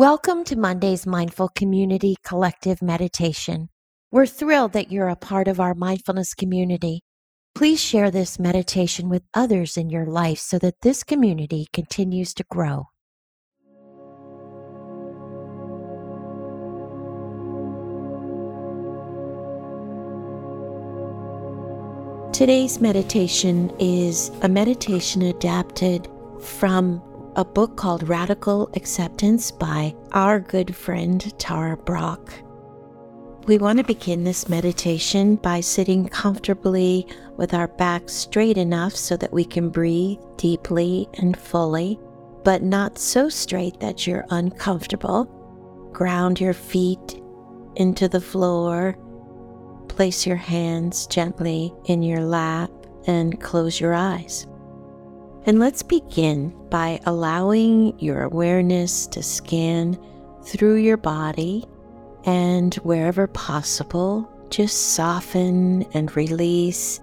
Welcome to Monday's Mindful Community Collective Meditation. We're thrilled that you're a part of our mindfulness community. Please share this meditation with others in your life so that this community continues to grow. Today's meditation is a meditation adapted from a book called Radical Acceptance by our good friend Tara Brach. We want to begin this meditation by sitting comfortably with our back straight enough so that we can breathe deeply and fully, but not so straight that you're uncomfortable. Ground your feet into the floor. Place your hands gently in your lap and close your eyes. And let's begin by allowing your awareness to scan through your body and wherever possible, just soften and release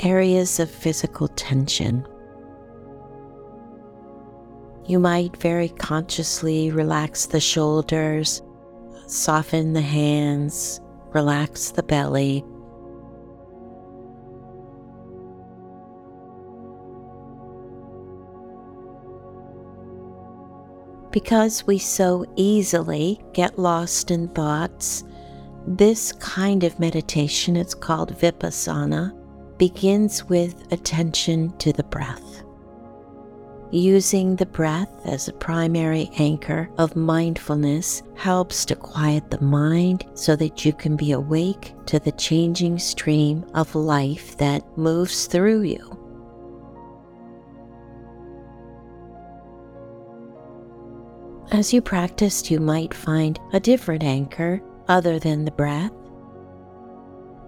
areas of physical tension. You might very consciously relax the shoulders, soften the hands, relax the belly, Because we so easily get lost in thoughts, this kind of meditation, it's called Vipassana, begins with attention to the breath. Using the breath as a primary anchor of mindfulness helps to quiet the mind so that you can be awake to the changing stream of life that moves through you. As you practiced, you might find a different anchor other than the breath.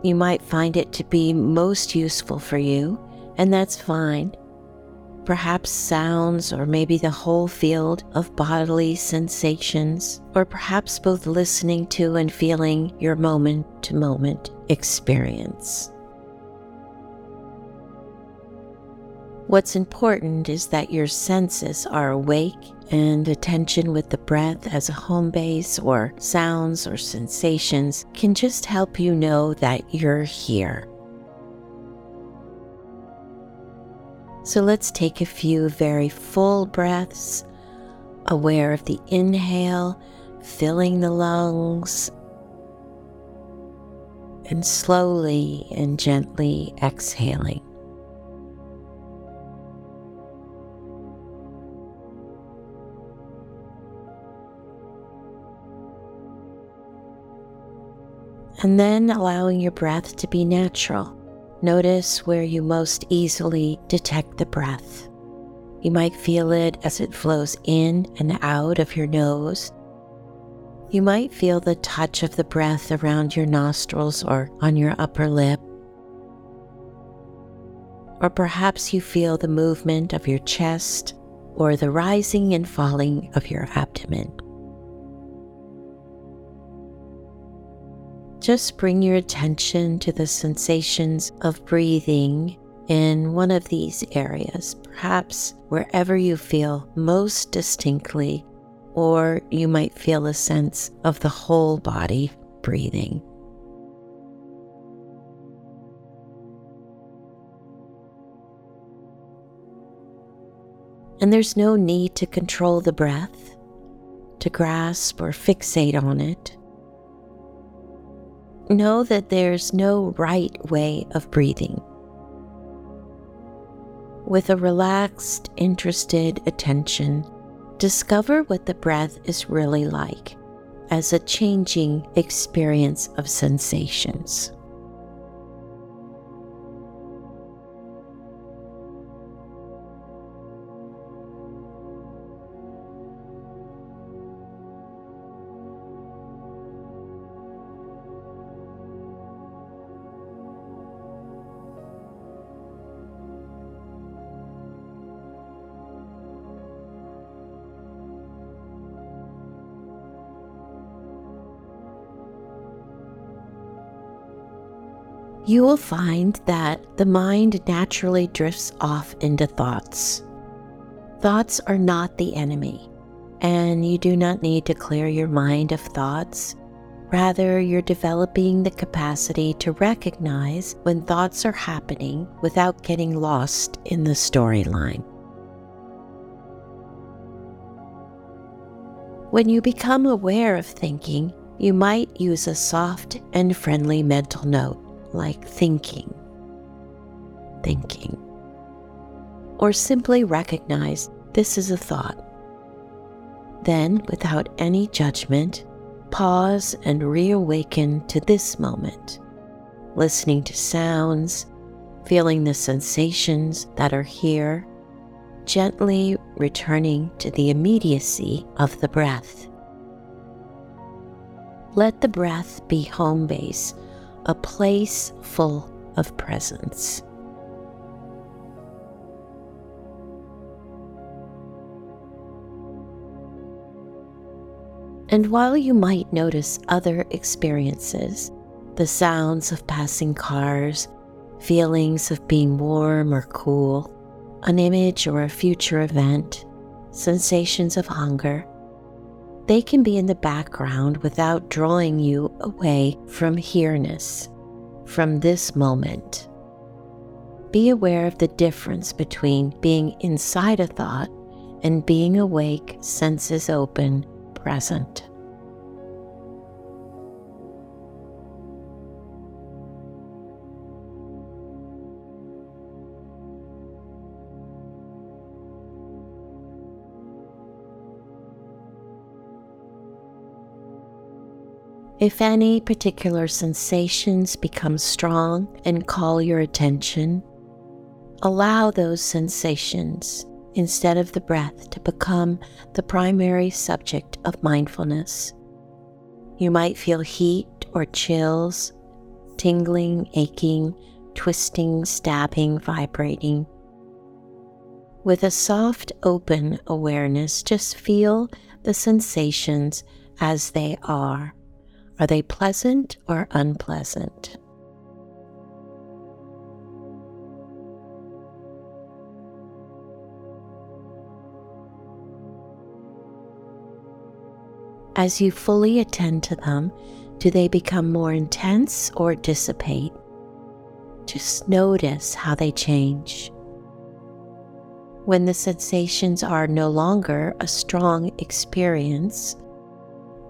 You might find it to be most useful for you, and that's fine. Perhaps sounds, or maybe the whole field of bodily sensations, or perhaps both listening to and feeling your moment to moment experience. What's important is that your senses are awake and attention with the breath as a home base or sounds or sensations can just help you know that you're here. So let's take a few very full breaths, aware of the inhale, filling the lungs, and slowly and gently exhaling. And then allowing your breath to be natural. Notice where you most easily detect the breath. You might feel it as it flows in and out of your nose. You might feel the touch of the breath around your nostrils or on your upper lip. Or perhaps you feel the movement of your chest or the rising and falling of your abdomen. Just bring your attention to the sensations of breathing in one of these areas, perhaps wherever you feel most distinctly, or you might feel a sense of the whole body breathing. And there's no need to control the breath, to grasp or fixate on it know that there's no right way of breathing. With a relaxed, interested attention, discover what the breath is really like as a changing experience of sensations. You will find that the mind naturally drifts off into thoughts. Thoughts are not the enemy. and you do not need to clear your mind of thoughts. Rather, you're developing the capacity to recognize when thoughts are happening without getting lost in the storyline. When you become aware of thinking, you might use a soft and friendly mental note like thinking, thinking, or simply recognize this is a thought. Then, without any judgment, pause and reawaken to this moment, listening to sounds, feeling the sensations that are here, gently returning to the immediacy of the breath. Let the breath be home base, a place full of presence. And while you might notice other experiences, the sounds of passing cars, feelings of being warm or cool, an image or a future event, sensations of hunger, they can be in the background without drawing you away from here-ness, from this moment. Be aware of the difference between being inside a thought and being awake, senses open, present. If any particular sensations become strong and call your attention, allow those sensations instead of the breath to become the primary subject of mindfulness. You might feel heat or chills, tingling, aching, twisting, stabbing, vibrating. With a soft, open awareness, just feel the sensations as they are. Are they pleasant or unpleasant? As you fully attend to them, do they become more intense or dissipate? Just notice how they change. When the sensations are no longer a strong experience,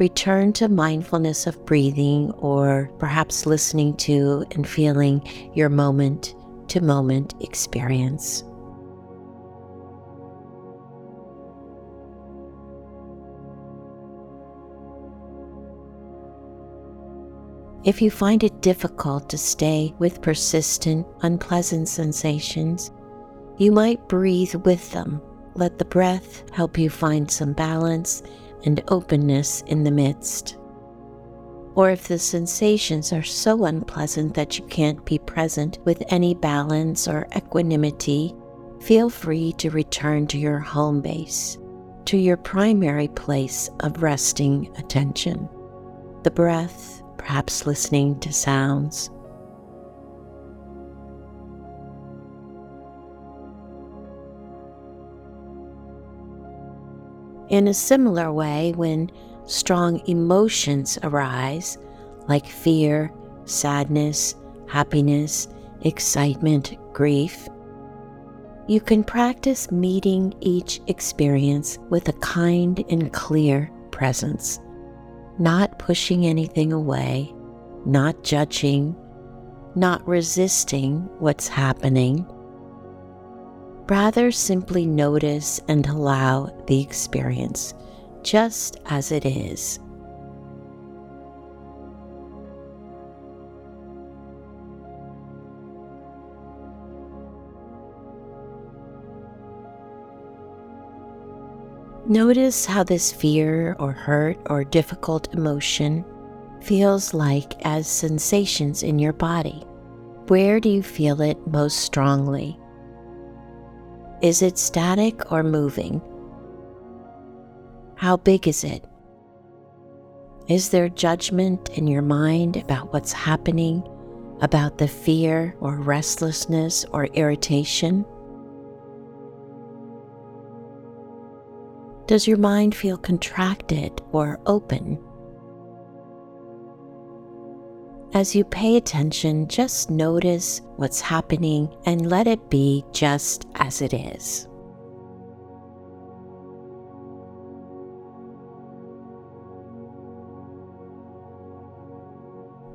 return to mindfulness of breathing or perhaps listening to and feeling your moment to moment experience. If you find it difficult to stay with persistent, unpleasant sensations, you might breathe with them. Let the breath help you find some balance and openness in the midst. Or if the sensations are so unpleasant that you can't be present with any balance or equanimity, feel free to return to your home base, to your primary place of resting attention, the breath perhaps listening to sounds. In a similar way, when strong emotions arise, like fear, sadness, happiness, excitement, grief, you can practice meeting each experience with a kind and clear presence not pushing anything away, not judging, not resisting what's happening. Rather, simply notice and allow the experience just as it is. Notice how this fear or hurt or difficult emotion feels like as sensations in your body. Where do you feel it most strongly? Is it static or moving? How big is it? Is there judgment in your mind about what's happening, about the fear or restlessness or irritation? Does your mind feel contracted or open? As you pay attention, just notice what's happening and let it be just as it is.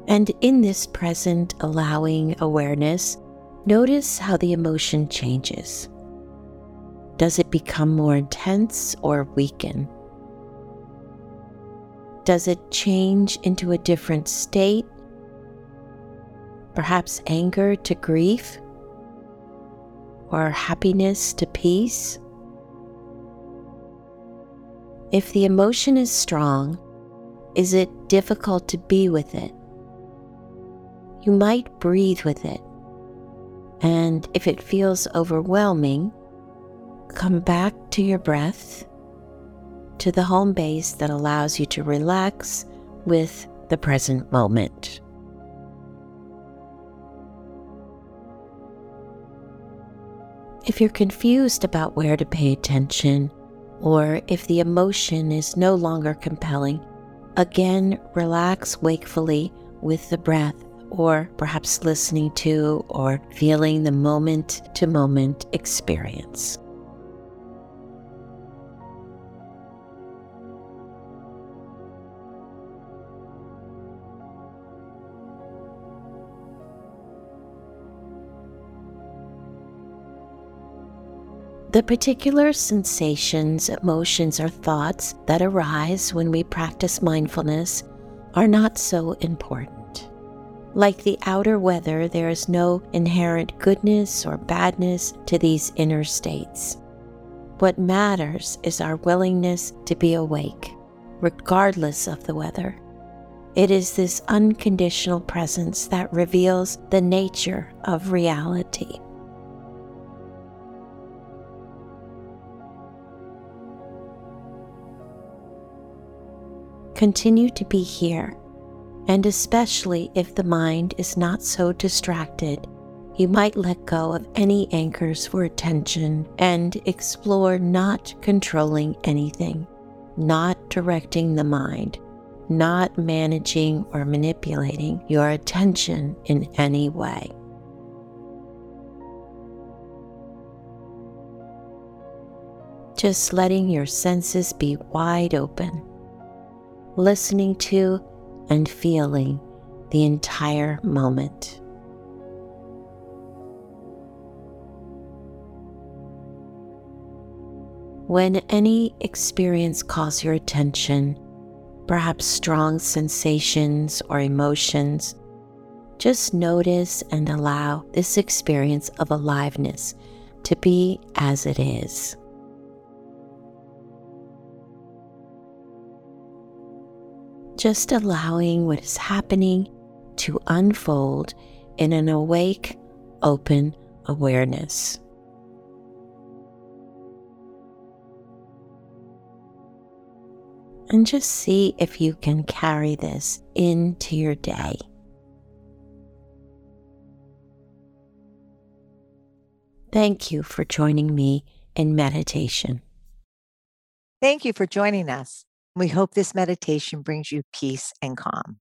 And in this present allowing awareness, notice how the emotion changes. Does it become more intense or weaken? Does it change into a different state? Perhaps anger to grief? Or happiness to peace? If the emotion is strong, is it difficult to be with it? You might breathe with it. And if it feels overwhelming, come back to your breath, to the home base that allows you to relax with the present moment. If you're confused about where to pay attention, or if the emotion is no longer compelling, again relax wakefully with the breath, or perhaps listening to or feeling the moment to moment experience. The particular sensations, emotions, or thoughts that arise when we practice mindfulness are not so important. Like the outer weather, there is no inherent goodness or badness to these inner states. What matters is our willingness to be awake, regardless of the weather. It is this unconditional presence that reveals the nature of reality. Continue to be here, and especially if the mind is not so distracted, you might let go of any anchors for attention and explore not controlling anything, not directing the mind, not managing or manipulating your attention in any way. Just letting your senses be wide open listening to and feeling the entire moment. When any experience calls your attention, perhaps strong sensations or emotions, just notice and allow this experience of aliveness to be as it is. Just allowing what is happening to unfold in an awake, open awareness. And just see if you can carry this into your day. Thank you for joining me in meditation. Thank you for joining us. We hope this meditation brings you peace and calm.